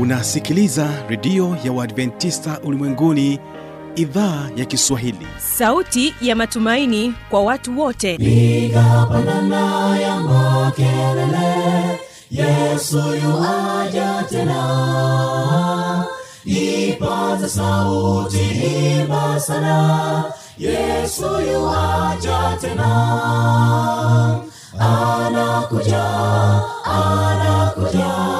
unasikiliza redio ya uadventista ulimwenguni idhaa ya kiswahili. Sauti ya matumaini kwa watu wote. Piga pandana ya makelele yesu yuaja tena. Ipaza sauti imba sana yesu yuaja tena. Anakuja anakuja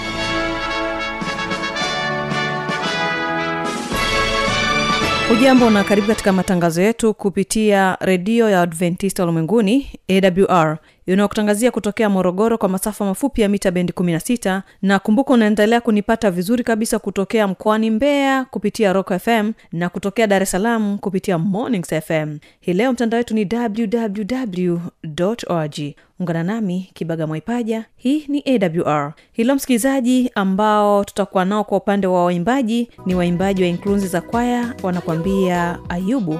hujambo na karibu katika matangazo yetu kupitia redio ya adventista ulimwenguni awr inayokutangazia kutokea morogoro kwa masafa mafupi ya mita bendi 16 na kumbuka unaendelea kunipata vizuri kabisa kutokea mkoani mbeya kupitia rock fm na kutokea dar es salaam kupitia mornings fm hii leo mtandao wetu ni www org ungana nami kibaga mwaipaja. Hii ni awr hilo msikilizaji ambao tutakuwa nao kwa upande wa waimbaji ni waimbaji wa inklunzi za kwaya wanakuambia ayubu ayubu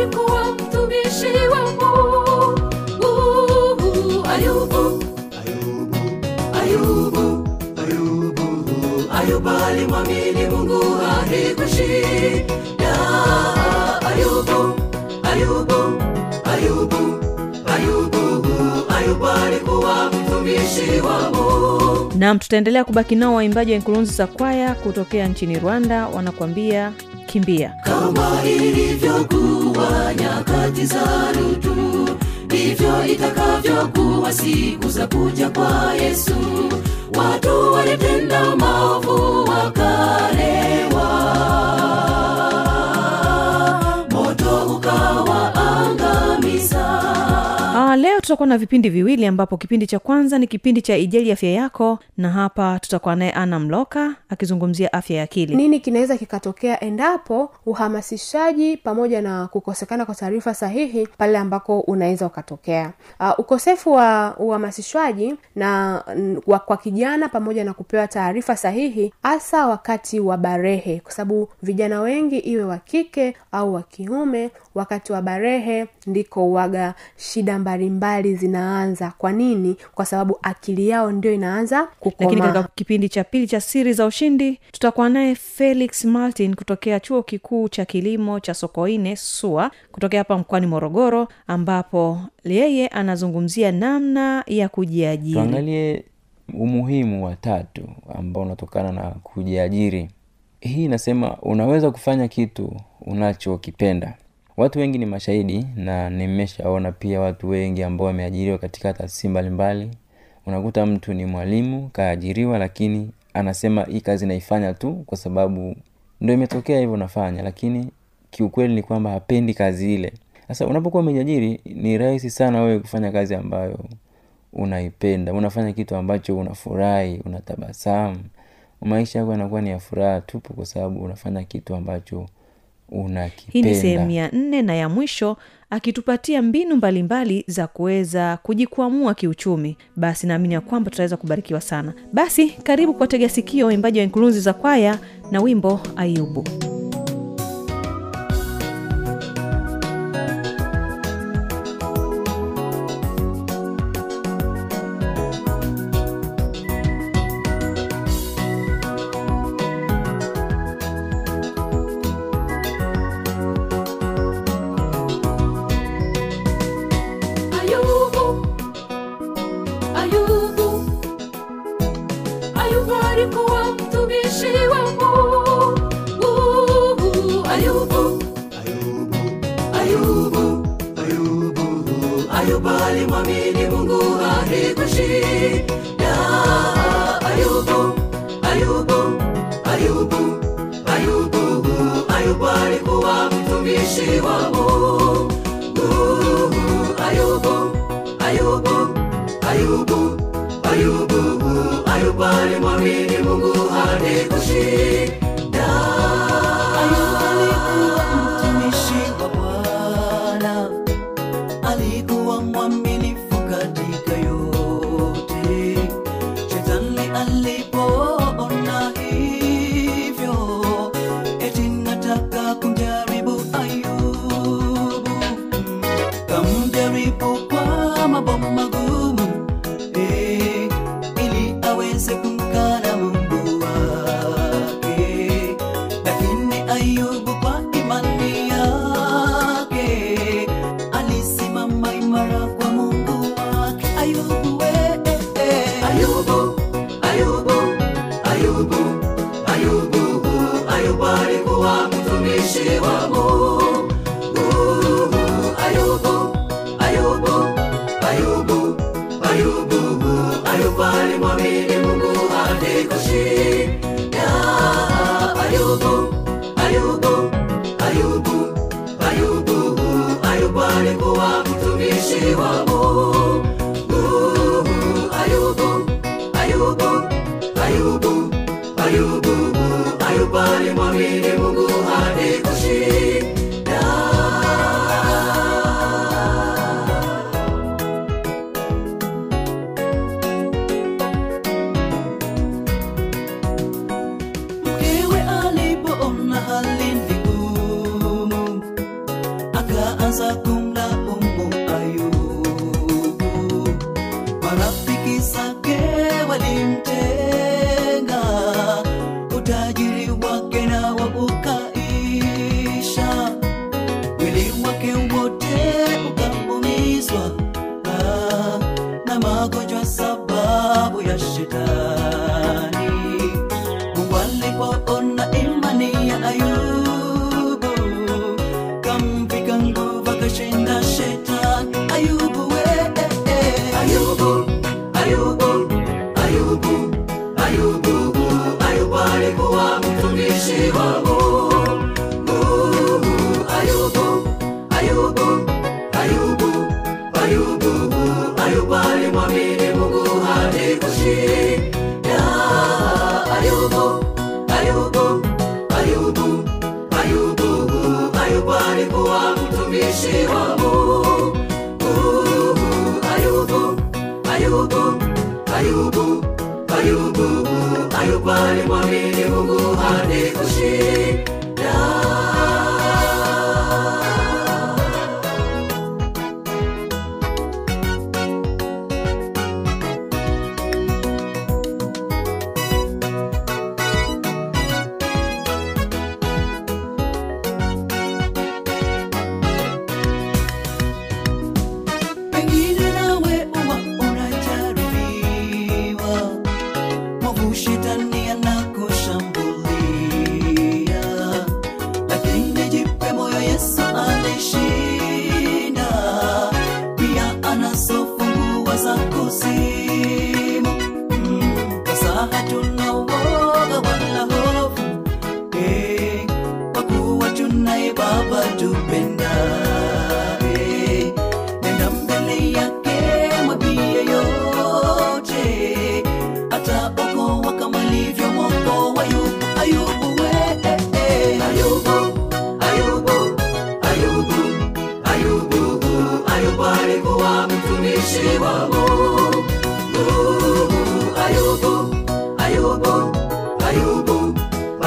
alikuwa mtumishi wa mungu ayubu. Ayubu. Ayubu. Alimwamini mungu alikushinda ayubu. Ayubu. Ayubu. Ayubu. Ayubu alikuwa mtumishi wa mungu. Nam tutaendelea kubaki nao waimbaji wa Nkurunzi za kwaya kutokea nchini rwanda wanakuambia kimbia. Kama ilivyokuwa nyakati za lutu ndivyo itakavyokuwa siku za kuja kwa yesu. Watu walitenda maovu wakalewa tutakuwa na vipindi viwili ambapo kipindi cha kwanza ni kipindi cha ijali afya yako na hapa tutakuwa naye ana mloka akizungumzia afya ya akili. Nini kinaweza kikatokea endapo uhamasishaji pamoja na kukosekana kwa taarifa sahihi pale ambako unaweza ukatokea? Uh, ukosefu wa uhamasishwaji na wa, kwa kijana pamoja na kupewa taarifa sahihi hasa wakati wa barehe kwa sababu vijana wengi iwe wa kike au wa kiume wakati wa barehe ndiko uwaga shida mbalimbali zinaanza. Kwa nini? Kwa sababu akili yao ndio inaanza lakini kukomaa katika kipindi cha pili cha siri za ushindi tutakuwa naye felix martin kutokea chuo kikuu cha kilimo cha sokoine sua kutokea hapa mkoani morogoro ambapo yeye anazungumzia namna ya kujiajiri. Tuangalie umuhimu wa tatu ambao unatokana na kujiajiri. Hii inasema unaweza kufanya kitu unachokipenda watu wengi ni mashahidi na nimeshaona pia watu wengi ambao wameajiriwa katika taasisi mbalimbali. Unakuta mtu ni mwalimu kaajiriwa lakini anasema hii kazi naifanya tu kwa sababu ndo imetokea hivyo nafanya lakini kiukweli ni kwamba hapendi kazi ile. Sasa unapokuwa umejiajiri ni rahisi sana wewe kufanya kazi ambayo unaipenda. Unafanya kitu ambacho unafurahi unatabasamu. Maisha yako yanakuwa ni ya furaha tupu kwa sababu unafanya kitu ambacho hii ni sehemu ya nne na ya mwisho akitupatia mbinu mbalimbali za kuweza kujikwamua kiuchumi. Basi naamini ya kwamba tutaweza kubarikiwa sana. Basi karibu kuwatega sikio waimbaji wa inkurunzi za kwaya na wimbo ayubu ayubu alikuwa mtumishi wa mungu ayubu. Ayubu. Ayubu. Alimwamini mungu ayubu. Ayubu. Ayubu. Ayubu. Ayubu alikuwa mtumishi wa mungu ayubu ayubu. Ayubu. Ayubu. Ayubu Mungu, Ayubu alimwamini Mungu hadi kushinda. Ayubu alikuwa mtu Mami, Ayubu, Ayubu, Ayubu alikuwa mtumishi wa Mungu. Ayubu, Ayubu, Ayubu, Ayubu, Ayubu alimwamini Mungu hadi kushinda. Ayubu, Ayubu, Ayubu, Ayubu, Ayubu alikuwa mtumishi wa Mungu. Ayubu ayubali, alimwamini Mungu hadi kushindana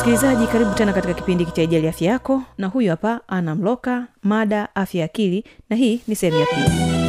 msikilizaji karibu tena katika kipindi cha ijali afya yako na huyu hapa ana mloka mada afya ya akili na hii ni sehemu ya pili.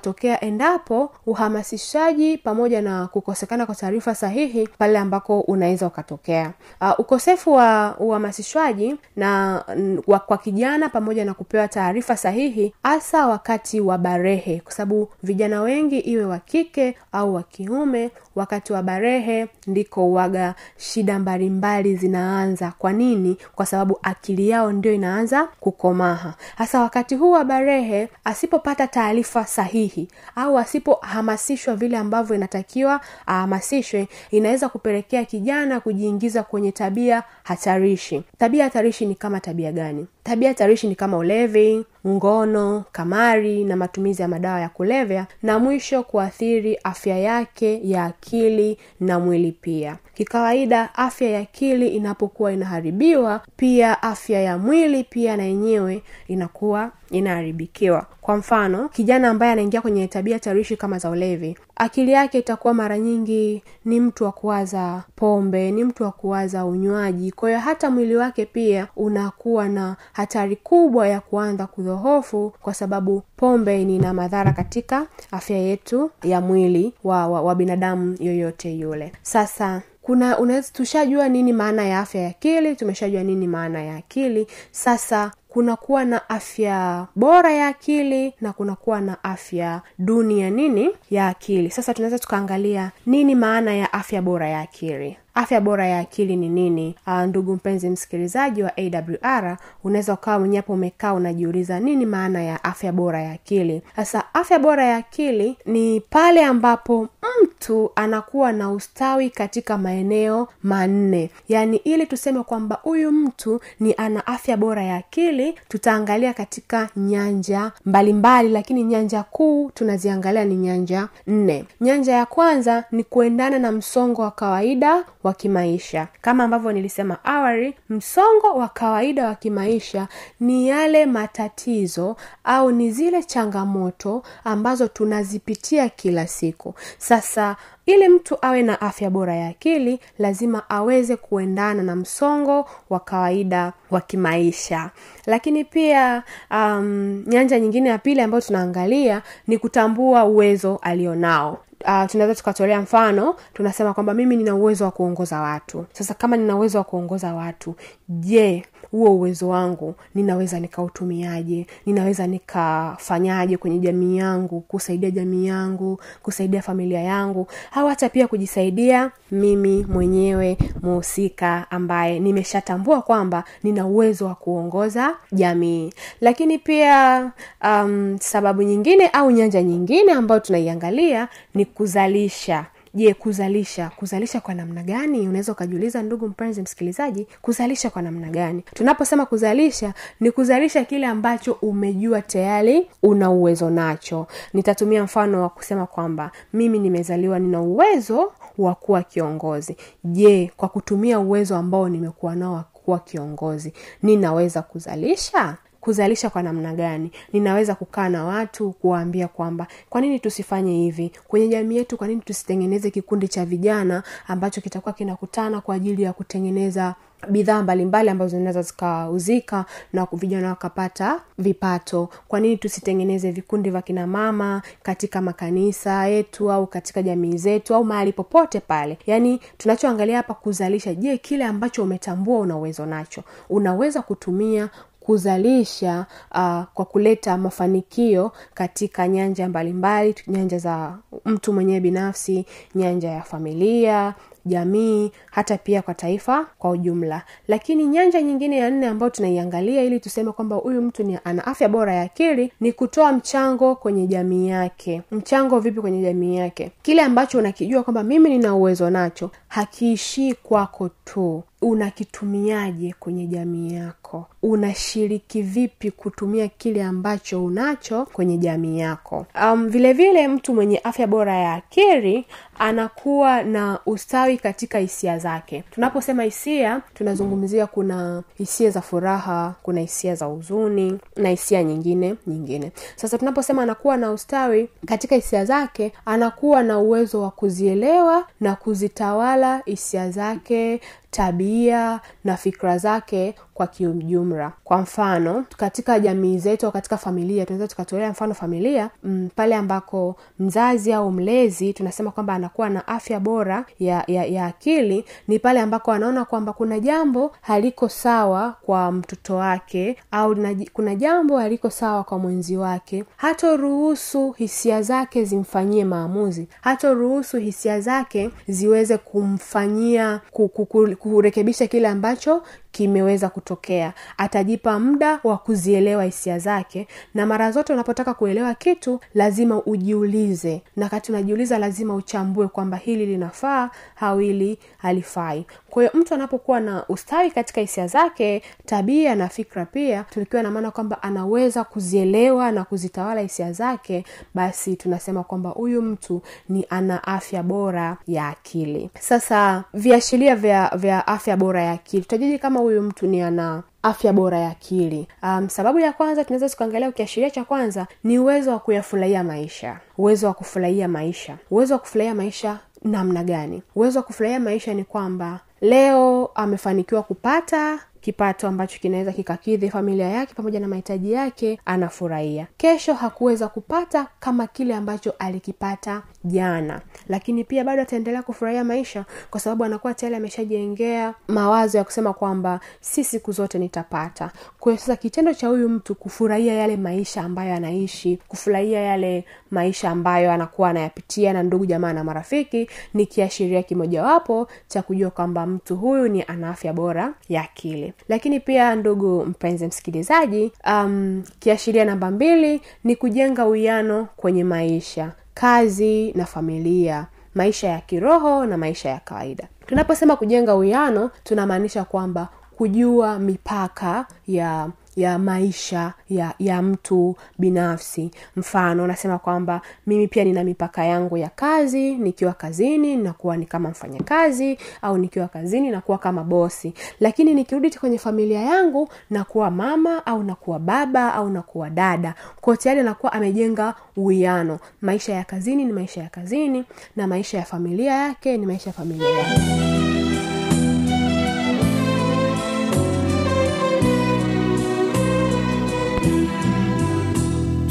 stato kinaweza endapo uhamasishaji pamoja na kukosekana kwa taarifa sahihi pale ambako unaweza ukatokea. Uh, ukosefu wa uhamasishwaji na wa, kwa kijana pamoja na kupewa taarifa sahihi hasa wakati wa barehe kwa sababu vijana wengi iwe wa kike au wa kiume wakati wa barehe ndiko uwaga shida mbalimbali zinaanza. Kwa nini? Kwa sababu akili yao ndio inaanza kukomaha. Hasa wakati huu wa barehe asipopata taarifa sahihi au asipohamasishwa vile ambavyo inatakiwa ahamasishwe inaweza kupelekea kijana kujiingiza kwenye tabia hatarishi. Tabia hatarishi ni kama tabia gani tabia tarishi ni kama ulevi ngono kamari na matumizi ya madawa ya kulevya na mwisho kuathiri afya yake ya akili na mwili pia. Kikawaida afya ya akili inapokuwa inaharibiwa pia afya ya mwili pia na yenyewe inakuwa inaharibikiwa. Kwa mfano kijana ambaye anaingia kwenye tabia tarishi kama za ulevi akili yake itakuwa mara nyingi ni mtu wa kuwaza pombe ni mtu wa kuwaza unywaji. Kwa hiyo hata mwili wake pia unakuwa na hatari kubwa ya kuanza kudhohofu kwa sababu pombe nina madhara katika afya yetu ya mwili wa, wa, wa binadamu yoyote yule. Sasa kuna unaweza tushajua nini maana ya afya ya akili tumeshajua nini maana ya akili. Sasa kunakuwa na afya bora ya akili na kunakuwa na afya duni ya nini? Ya akili. Sasa tunaweza tukaangalia nini maana ya afya bora ya akili afya bora ya akili ni nini? Uh, ndugu mpenzi msikilizaji wa awr unaweza ukawa mwenyewe umekaa unajiuliza nini maana ya afya bora ya akili? Sasa afya bora ya akili ni pale ambapo mtu anakuwa na ustawi katika maeneo manne. Yaani ili tuseme kwamba huyu mtu ni ana afya bora ya akili tutaangalia katika nyanja mbalimbali mbali, lakini nyanja kuu tunaziangalia ni nyanja nne. Nyanja ya kwanza ni kuendana na msongo wa kawaida wa kimaisha. Kama ambavyo nilisema awali msongo wa kawaida wa kimaisha ni yale matatizo au ni zile changamoto ambazo tunazipitia kila siku. Sasa ili mtu awe na afya bora ya akili lazima aweze kuendana na msongo wa kawaida wa kimaisha. Lakini pia um, nyanja nyingine ya pili ambayo tunaangalia ni kutambua uwezo alionao uh, tunaweza tukatolea mfano tunasema kwamba mimi nina uwezo wa kuongoza watu. Sasa kama nina uwezo wa kuongoza watu je huo uwezo wangu ninaweza nikautumiaje? Ninaweza nikafanyaje kwenye jamii yangu kusaidia jamii yangu kusaidia familia yangu? Au hata pia kujisaidia mimi mwenyewe muhusika ambaye nimeshatambua kwamba nina uwezo wa kuongoza jamii. Lakini pia um, sababu nyingine au nyanja nyingine ambayo tunaiangalia ni kuzalisha je kuzalisha kuzalisha kwa namna gani? Unaweza ukajiuliza ndugu mpenzi msikilizaji kuzalisha kwa namna gani? Tunaposema kuzalisha ni kuzalisha kile ambacho umejua tayari una uwezo nacho. Nitatumia mfano wa kusema kwamba mimi nimezaliwa nina uwezo wa kuwa kiongozi. Je kwa kutumia uwezo ambao nimekuwa nao wa kuwa kiongozi ninaweza kuzalisha kuzalisha kwa namna gani. Ninaweza kukaa na watu kuwaambia kwamba kwa nini tusifanye hivi? Kwenye jamii yetu kwa nini tusitengeneze kikundi cha vijana ambacho kitakuwa kinakutana kwa ajili ya kutengeneza bidhaa mbalimbali ambazo zinaweza zikauzika na vijana wakapata vipato? Kwa nini tusitengeneze vikundi vya kina mama katika makanisa yetu au katika jamii zetu au mahali popote pale? Yaani tunachoangalia hapa kuzalisha je kile ambacho umetambua una uwezo nacho? Unaweza kutumia kuzalisha uh, kwa kuleta mafanikio katika nyanja mbalimbali nyanja za mtu mwenyewe binafsi nyanja ya familia jamii hata pia kwa taifa kwa ujumla. Lakini nyanja nyingine ya nne ambayo tunaiangalia ili tuseme kwamba huyu mtu ni ana afya bora ya akili ni kutoa mchango kwenye jamii yake. Mchango vipi kwenye jamii yake? Kile ambacho unakijua kwamba mimi nina uwezo nacho hakiishii kwako tu unakitumiaje kwenye jamii yako? Unashiriki vipi kutumia kile ambacho unacho kwenye jamii yako? Um, vile vile mtu mwenye afya bora ya akili anakuwa na ustawi katika hisia zake. Tunaposema hisia tunazungumzia kuna hisia za furaha kuna hisia za huzuni na hisia nyingine nyingine. Sasa tunaposema anakuwa na ustawi katika hisia zake anakuwa na uwezo wa kuzielewa na kuzitawala hisia zake tabia na fikra zake kwa kiujumla. Kwa mfano katika jamii zetu au katika familia tunaweza tukatolea mfano familia m, pale ambako mzazi au mlezi tunasema kwamba anakuwa na afya bora ya, ya, ya akili ni pale ambako anaona kwamba kuna jambo haliko sawa kwa mtoto wake au na, kuna jambo haliko sawa kwa mwenzi wake. Hatoruhusu hisia zake zimfanyie maamuzi. Hatoruhusu hisia zake ziweze kumfanyia ku, ku, ku, kurekebisha kile ambacho kimeweza kutokea. Atajipa muda wa kuzielewa hisia zake na mara zote unapotaka kuelewa kitu lazima ujiulize. Na kati unajiuliza lazima uchambue kwamba hili linafaa au hili halifai. Kwa hiyo mtu anapokuwa na ustawi katika hisia zake tabia na fikra pia tukiwa na maana kwamba anaweza kuzielewa na kuzitawala hisia zake basi tunasema kwamba huyu mtu ni ana afya bora ya akili. Sasa viashiria vya vya afya bora ya akili. Tutajiji kama huyu mtu ni ana afya bora ya akili. Um, sababu ya kwanza tunaweza tukaangalia ukiashiria cha kwanza ni uwezo wa kuyafurahia maisha. Uwezo wa kufurahia maisha. Uwezo wa kufurahia maisha namna gani? Uwezo wa kufurahia maisha ni kwamba leo amefanikiwa kupata kipato ambacho kinaweza kikakidhi familia yake pamoja na mahitaji yake anafurahia. Kesho hakuweza kupata kama kile ambacho alikipata jana. Lakini pia bado ataendelea kufurahia maisha kwa sababu anakuwa tayari ameshajengea mawazo ya kusema kwamba si siku zote nitapata. Kwa sasa kitendo cha huyu mtu kufurahia yale maisha ambayo anaishi kufurahia yale maisha ambayo anakuwa anayapitia na ndugu jamaa na marafiki ni kiashiria kimojawapo cha kujua kwamba mtu huyu ni ana afya bora ya akili lakini pia ndugu mpenzi msikilizaji um, kiashiria namba mbili ni kujenga uwiano kwenye maisha kazi na familia maisha ya kiroho na maisha ya kawaida. Tunaposema kujenga uwiano tunamaanisha kwamba kujua mipaka ya ya maisha ya ya mtu binafsi. Mfano nasema kwamba mimi pia nina mipaka yangu ya kazi nikiwa kazini nakuwa ni kama mfanyakazi au nikiwa kazini nakuwa kama bosi. Lakini nikirudi kwenye familia yangu nakuwa mama au nakuwa baba au nakuwa dada. Ko tayari anakuwa amejenga uwiano. Maisha ya kazini ni maisha ya kazini na maisha ya familia yake ni maisha ya familia yake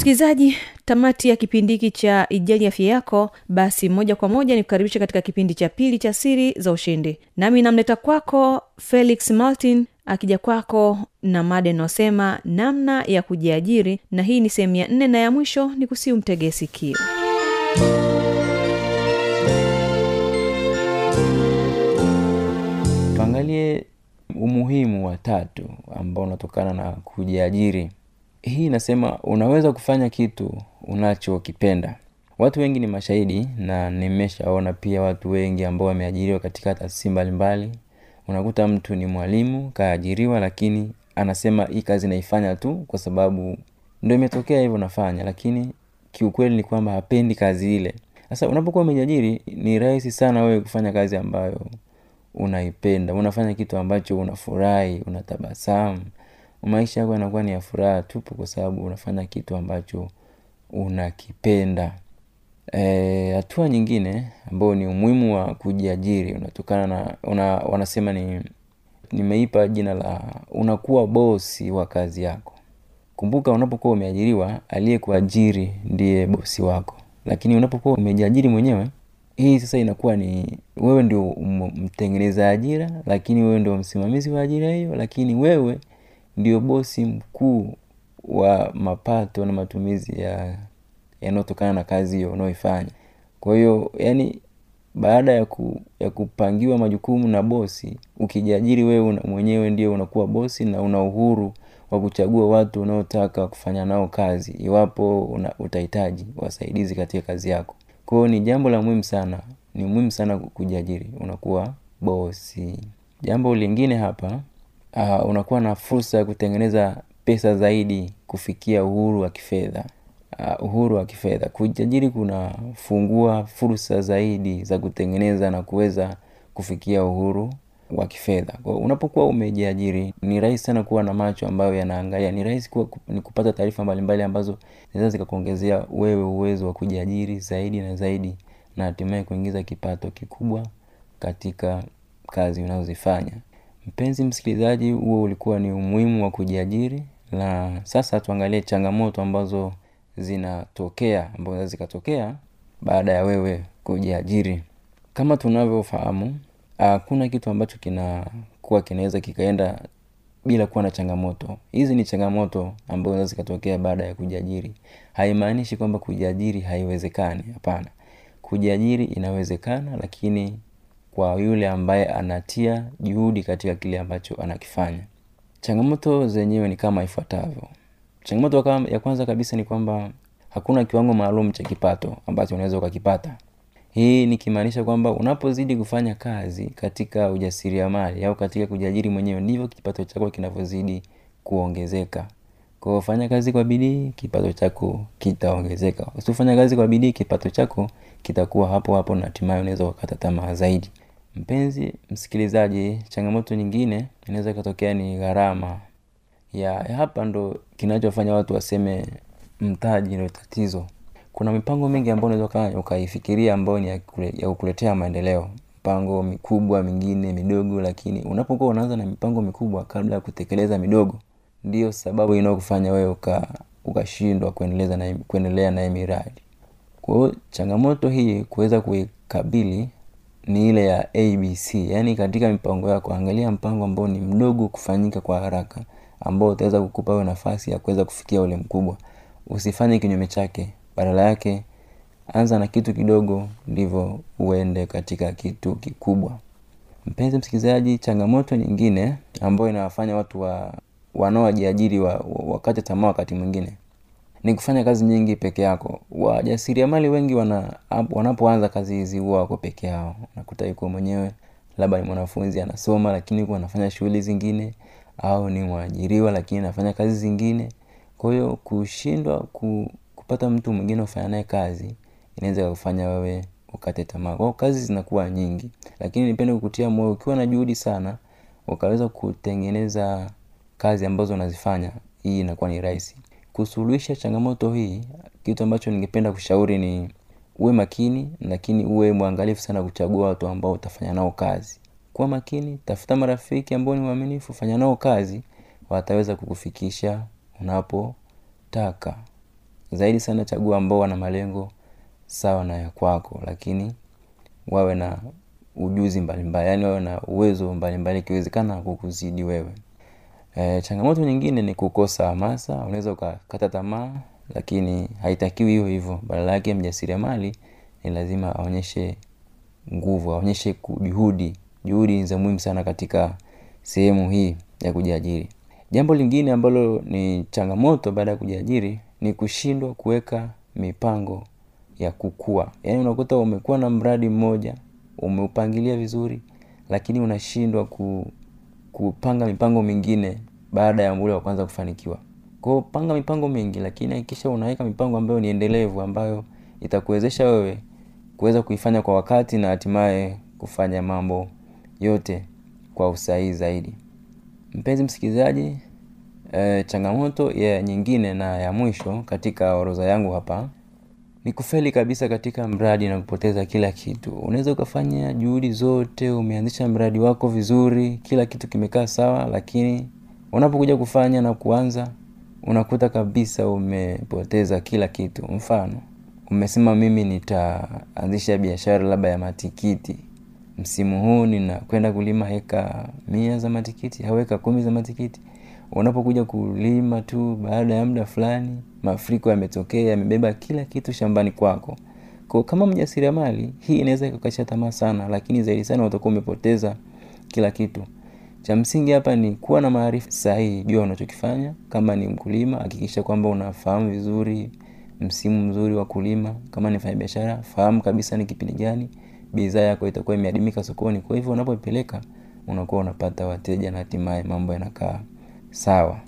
msikilizaji tamati ya kipindi hiki cha ijali afya yako basi moja kwa moja nikukaribisha katika kipindi cha pili cha siri za ushindi. Nami namleta kwako felix martin akija kwako na mada inayosema namna ya kujiajiri na hii ni sehemu ya nne na ya mwisho ni kusiu mtegee sikio. Tuangalie umuhimu wa tatu ambao unatokana na kujiajiri hii inasema unaweza kufanya kitu unachokipenda. Watu wengi ni mashahidi na nimeshaona pia watu wengi ambao wameajiriwa katika taasisi mbalimbali. Unakuta mtu ni mwalimu kaajiriwa lakini anasema hii kazi naifanya tu kwa sababu ndo imetokea hivyo nafanya lakini kiukweli ni kwamba hapendi kazi ile. Sasa unapokuwa umejiajiri ni rahisi sana wewe kufanya kazi ambayo unaipenda. Unafanya kitu ambacho unafurahi unatabasamu maisha yako yanakuwa ni ya furaha tupu kwa sababu unafanya kitu ambacho unakipenda. Hatua e, nyingine ambayo ni umuhimu wa kujiajiri unatokana na una, wanasema ni nimeipa jina la unakuwa bosi wa kazi yako. Kumbuka unapokuwa umeajiriwa aliyekuajiri ndiye bosi wako. Lakini unapokuwa umejiajiri mwenyewe hii sasa inakuwa ni wewe ndio mtengeneza ajira lakini wewe ndio msimamizi wa ajira hiyo lakini wewe ndio bosi mkuu wa mapato na matumizi ya yanayotokana na kazi hiyo unaoifanya. Kwa hiyo yani baada ya, ku, ya kupangiwa majukumu na bosi ukijiajiri wewe mwenyewe ndio unakuwa bosi na una uhuru wa kuchagua watu unaotaka kufanya nao kazi iwapo utahitaji wasaidizi katika kazi yako. Kwao ni jambo la muhimu sana ni muhimu sana kujiajiri unakuwa bosi. Jambo lingine hapa uh, unakuwa na fursa ya kutengeneza pesa zaidi kufikia uhuru wa kifedha. Uh, uhuru wa kifedha. Kujiajiri kunafungua fursa zaidi za kutengeneza na kuweza kufikia uhuru wa kifedha. Unapokuwa umejiajiri ni rahisi sana kuwa na macho ambayo yanaangalia. Ni rahisi ni kupata taarifa mbalimbali ambazo zinaweza zikakuongezea wewe uwezo wa kujiajiri zaidi na zaidi na hatimaye kuingiza kipato kikubwa katika kazi unazozifanya mpenzi msikilizaji huo ulikuwa ni umuhimu wa kujiajiri na sasa tuangalie changamoto ambazo zinatokea ambazo zinaweza zikatokea baada ya wewe kujiajiri. Kama tunavyofahamu hakuna kitu ambacho kinakuwa kinaweza kikaenda bila kuwa na changamoto. Hizi ni changamoto ambazo zinaweza zikatokea baada ya kujiajiri. Haimaanishi kwamba kujiajiri haiwezekani hapana. Kujiajiri inawezekana lakini kwa yule ambaye anatia juhudi katika kile ambacho anakifanya. Changamoto zenyewe ni kama ifuatavyo. Changamoto ya kwanza kabisa ni kwamba hakuna kiwango maalum cha kipato ambacho unaweza ukakipata. Hii nikimaanisha kwamba unapozidi kufanya kazi katika ujasiriamali au katika kujiajiri mwenyewe ndivyo kipato chako kinavyozidi kuongezeka. Kwa kazi kwa bidii kipato chako kitaongezeka. Usifanya kazi kwa bidii kipato chako kitakuwa hapo hapo na hatimaye unaweza ukakata tamaa zaidi mpenzi msikilizaji changamoto nyingine inaweza ikatokea ni gharama. Ya hapa ndo kinachofanya watu waseme mtaji ndio tatizo. Kuna mipango mingi ambayo unaweza ukaifikiria ambayo ni ya kule- ya kukuletea maendeleo. Mipango mikubwa mingine midogo lakini unapokuwa unaanza na mipango mikubwa kabla ya kutekeleza midogo ndio sababu inayokufanya wewe ukashindwa kuendeleza na kuendelea na miradi. Kwa changamoto hii kuweza kuikabili ni ile ya abc yaani katika mipango yako angalia mpango ambao ni mdogo kufanyika kwa haraka ambao utaweza kukupa wewe nafasi ya kuweza kufikia ule mkubwa. Usifanye kinyume chake. Badala yake anza na kitu kidogo ndivyo uende katika kitu kikubwa. Mpenzi msikilizaji changamoto nyingine ambayo inawafanya watu wa wanaojiajiri wa, tamaa wakati mwingine ni kufanya kazi nyingi peke yako. Wajasiriamali wengi wana, wanapoanza kazi hizi huwa wako peke yao. Nakuta yuko mwenyewe labda ni mwanafunzi anasoma lakini huku anafanya shughuli zingine au ni mwajiriwa lakini anafanya kazi zingine. Kwa kushindwa ku, kupata mtu mwingine ufanya naye kazi inaweza kufanya wewe ukate tamaa. Kwao kazi zinakuwa nyingi. Lakini nipende kukutia moyo ukiwa na juhudi sana ukaweza kutengeneza kazi ambazo unazifanya hii inakuwa ni rahisi kusuluhisha changamoto hii kitu ambacho ningependa kushauri ni uwe makini lakini uwe mwangalifu sana kuchagua watu ambao utafanya nao kazi. Kuwa makini tafuta marafiki ambao ni waaminifu fanya nao kazi wataweza kukufikisha unapotaka. Zaidi sana chagua ambao wana malengo sawa na ya kwako lakini wawe na ujuzi mbalimbali yaani wawe na uwezo mbalimbali ikiwezekana kukuzidi wewe e, changamoto nyingine ni kukosa hamasa unaweza ukakata tamaa lakini haitakiwi hiyo hivyo. Badala yake mjasiriamali ni lazima aonyeshe nguvu aonyeshe juhudi. Juhudi ni za muhimu sana katika sehemu hii ya kujiajiri. Jambo lingine ambalo ni changamoto baada ya kujiajiri ni kushindwa kuweka mipango ya kukua. Yaani unakuta umekuwa na mradi mmoja umeupangilia vizuri lakini unashindwa ku, kupanga mipango mingine baada ya ule wa kwanza kufanikiwa. Kwao panga mipango mingi lakini hakikisha unaweka mipango ambayo ni endelevu ambayo itakuwezesha wewe kuweza kuifanya kwa wakati na hatimaye kufanya mambo yote kwa usahihi zaidi. Mpenzi msikilizaji e, changamoto ya nyingine na ya mwisho katika orodha yangu hapa ni kufeli kabisa katika mradi na kupoteza kila kitu. Unaweza ukafanya juhudi zote umeanzisha mradi wako vizuri kila kitu kimekaa sawa lakini unapokuja kufanya na kuanza unakuta kabisa umepoteza kila kitu. Mfano umesema mimi nitaanzisha biashara labda ya matikiti. Msimu huu ninakwenda kulima heka mia za matikiti au heka kumi za matikiti. Unapokuja kulima tu baada ya muda fulani mafuriko yametokea yamebeba kila kitu shambani kwako. Kwa kama mjasiriamali hii inaweza ikakasha tamaa sana lakini zaidi sana utakuwa umepoteza kila kitu cha msingi hapa ni kuwa na maarifa sahihi jua unachokifanya. Kama ni mkulima hakikisha kwamba unafahamu vizuri msimu mzuri wa kulima. Kama ni biashara fahamu kabisa ni kipindi gani bidhaa yako itakuwa imeadimika sokoni. Kwa hivyo unapoipeleka unakuwa unapata wateja na hatimaye mambo yanakaa sawa.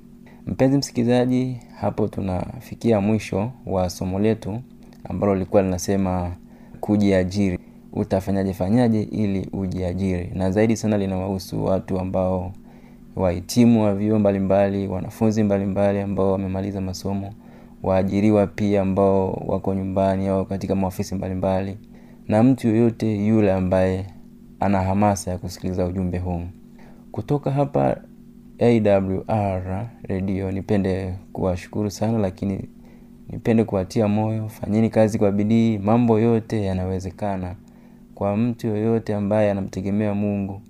Mpenzi msikilizaji hapo tunafikia mwisho wa somo letu ambalo lilikuwa linasema kujiajiri utafanyaje fanyaje ili ujiajiri. Na zaidi sana linawahusu watu ambao wahitimu wa vyuo mbalimbali wanafunzi mbalimbali ambao wamemaliza masomo waajiriwa pia ambao wako nyumbani au katika maofisi mbalimbali na mtu yoyote yule ambaye ana hamasa ya kusikiliza ujumbe huu. Kutoka hapa awr redio nipende kuwashukuru sana lakini nipende kuwatia moyo fanyeni kazi kwa bidii mambo yote yanawezekana kwa mtu yoyote ambaye anamtegemea mungu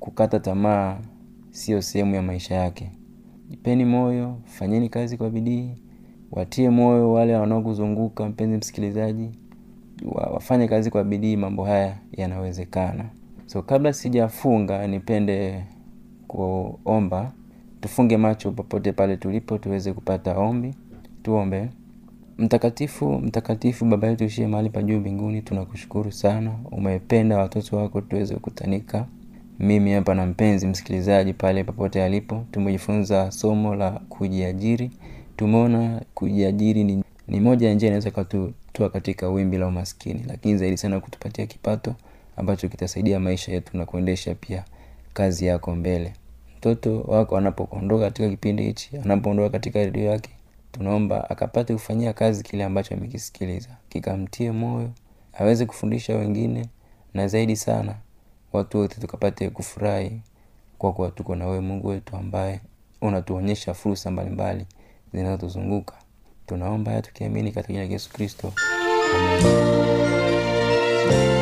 kukata tamaa siyo sehemu ya maisha yake. Jipeni moyo fanyeni kazi kwa bidii watie moyo wale wanaokuzunguka mpenzi msikilizaji wafanye kazi kwa bidii mambo haya yanawezekana. So kabla sijafunga nipende kuomba tufunge macho popote pale tulipo tuweze kupata ombi. Tuombe mtakatifu mtakatifu baba yetu ishie mahali pa juu mbinguni tunakushukuru sana. Umependa watoto wako tuweze kukutanika. Mimi hapa na mpenzi msikilizaji pale popote alipo. Tumejifunza somo la kujiajiri. Tumeona kujiajiri ni, ni moja ya njia inaweza kututoa katika wimbi la umaskini. Lakini zaidi sana kutupatia kipato ambacho kitasaidia maisha yetu na kuendesha pia kazi yako mbele. Mtoto wako anapoondoka katika kipindi hichi anapoondoka katika redio yake tunaomba akapate kufanyia kazi kile ambacho amekisikiliza. Kikamtie moyo aweze kufundisha wengine na zaidi sana watu wote tukapate kufurahi kwa kuwa tuko na wewe mungu wetu ambaye unatuonyesha fursa mbalimbali zinazotuzunguka. Tunaomba haya tukiamini katika jina la yesu kristo. Amen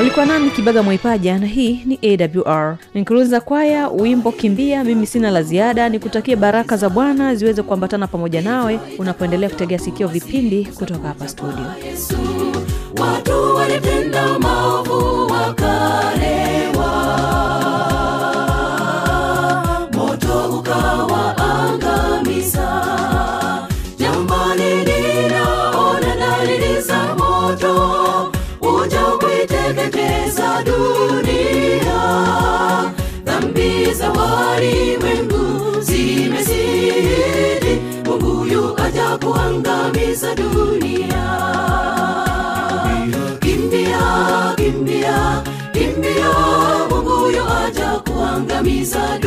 ulikuwa nami kibaga mwaipaja na hii ni awr nikiruza kwaya wimbo kimbia mimi sina la ziada. Nikutakie baraka za bwana ziweze kuambatana pamoja nawe unapoendelea kutegea sikio vipindi kutoka hapa studio. Watu walitenda maovu wakalewa, Jesus.